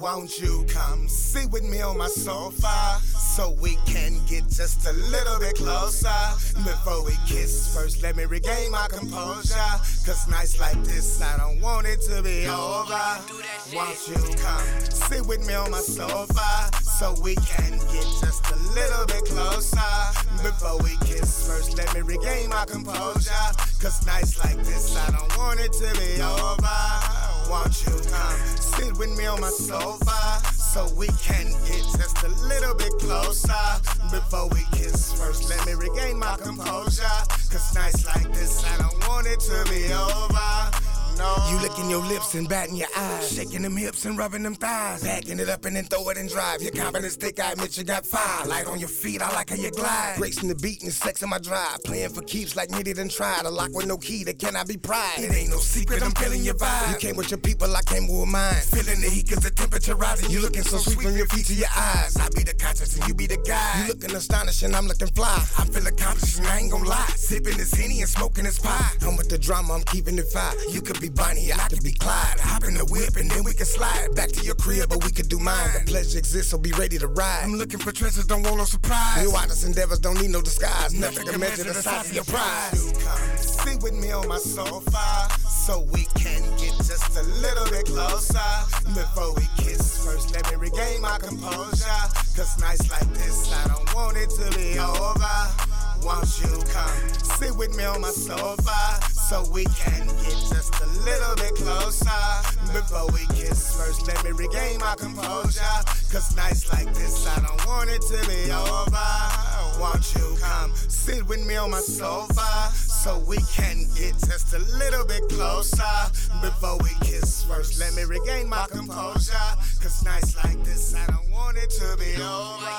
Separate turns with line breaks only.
Won't you come sit with me on my sofa so we can get just a little bit closer before we kiss? First, let me regain my composure. Cause nights like this, I don't want it to be over. Won't you come sit with me on my sofa so we can get just a little bit closer before we kiss? First, let me regain my composure. Cause nights like this, I don't want it to be over. With me on my sofa so we can get just a little bit closer before we kiss? First, let me regain my composure. Cause nights like this, I don't want it to be over.
You licking your lips and batting your eyes, shaking them hips and rubbing them thighs, backing it up and then throw it and drive. Your confidence thick, I admit you got fire. Light on your feet, I like how you glide. Gracing the beat and sex in my drive, playing for keeps like needed and tried. A lock with no key that cannot be pried. It ain't no secret, I'm feeling your vibe. You came with your people, I came with mine. Feeling the heat cause the temperature rising. You looking so sweet from your feet to your eyes. I be the conscious and you be the guy. You looking astonishing, I'm looking fly. I feel accomplished and I ain't gon' lie. Sipping this henny and smoking this pie. I'm with the drama, I'm keeping it fire. You could be Bonnie, I could be Clyde. Hop in the whip and then we can slide back to your crib, but we could do mine. The pleasure exists, so be ready to ride. I'm looking for treasures, don't want no surprise. Your wildest endeavors don't need no disguise. Nothing can measure the size of your prize.
You come sit with me on my sofa so we can get just a little bit closer before we kiss. First, let me regain my composure. Cause nights like this, I don't want it to be over. Won't you come sit with me on my sofa so we can get just a little bit closer before we kiss? First, let me regain my composure. Cause nights like this, I don't want it to be over. Won't you come sit with me on my sofa so we can get just a little bit closer before we kiss? Regain my composure. Cause nights like this, I don't want it to be over.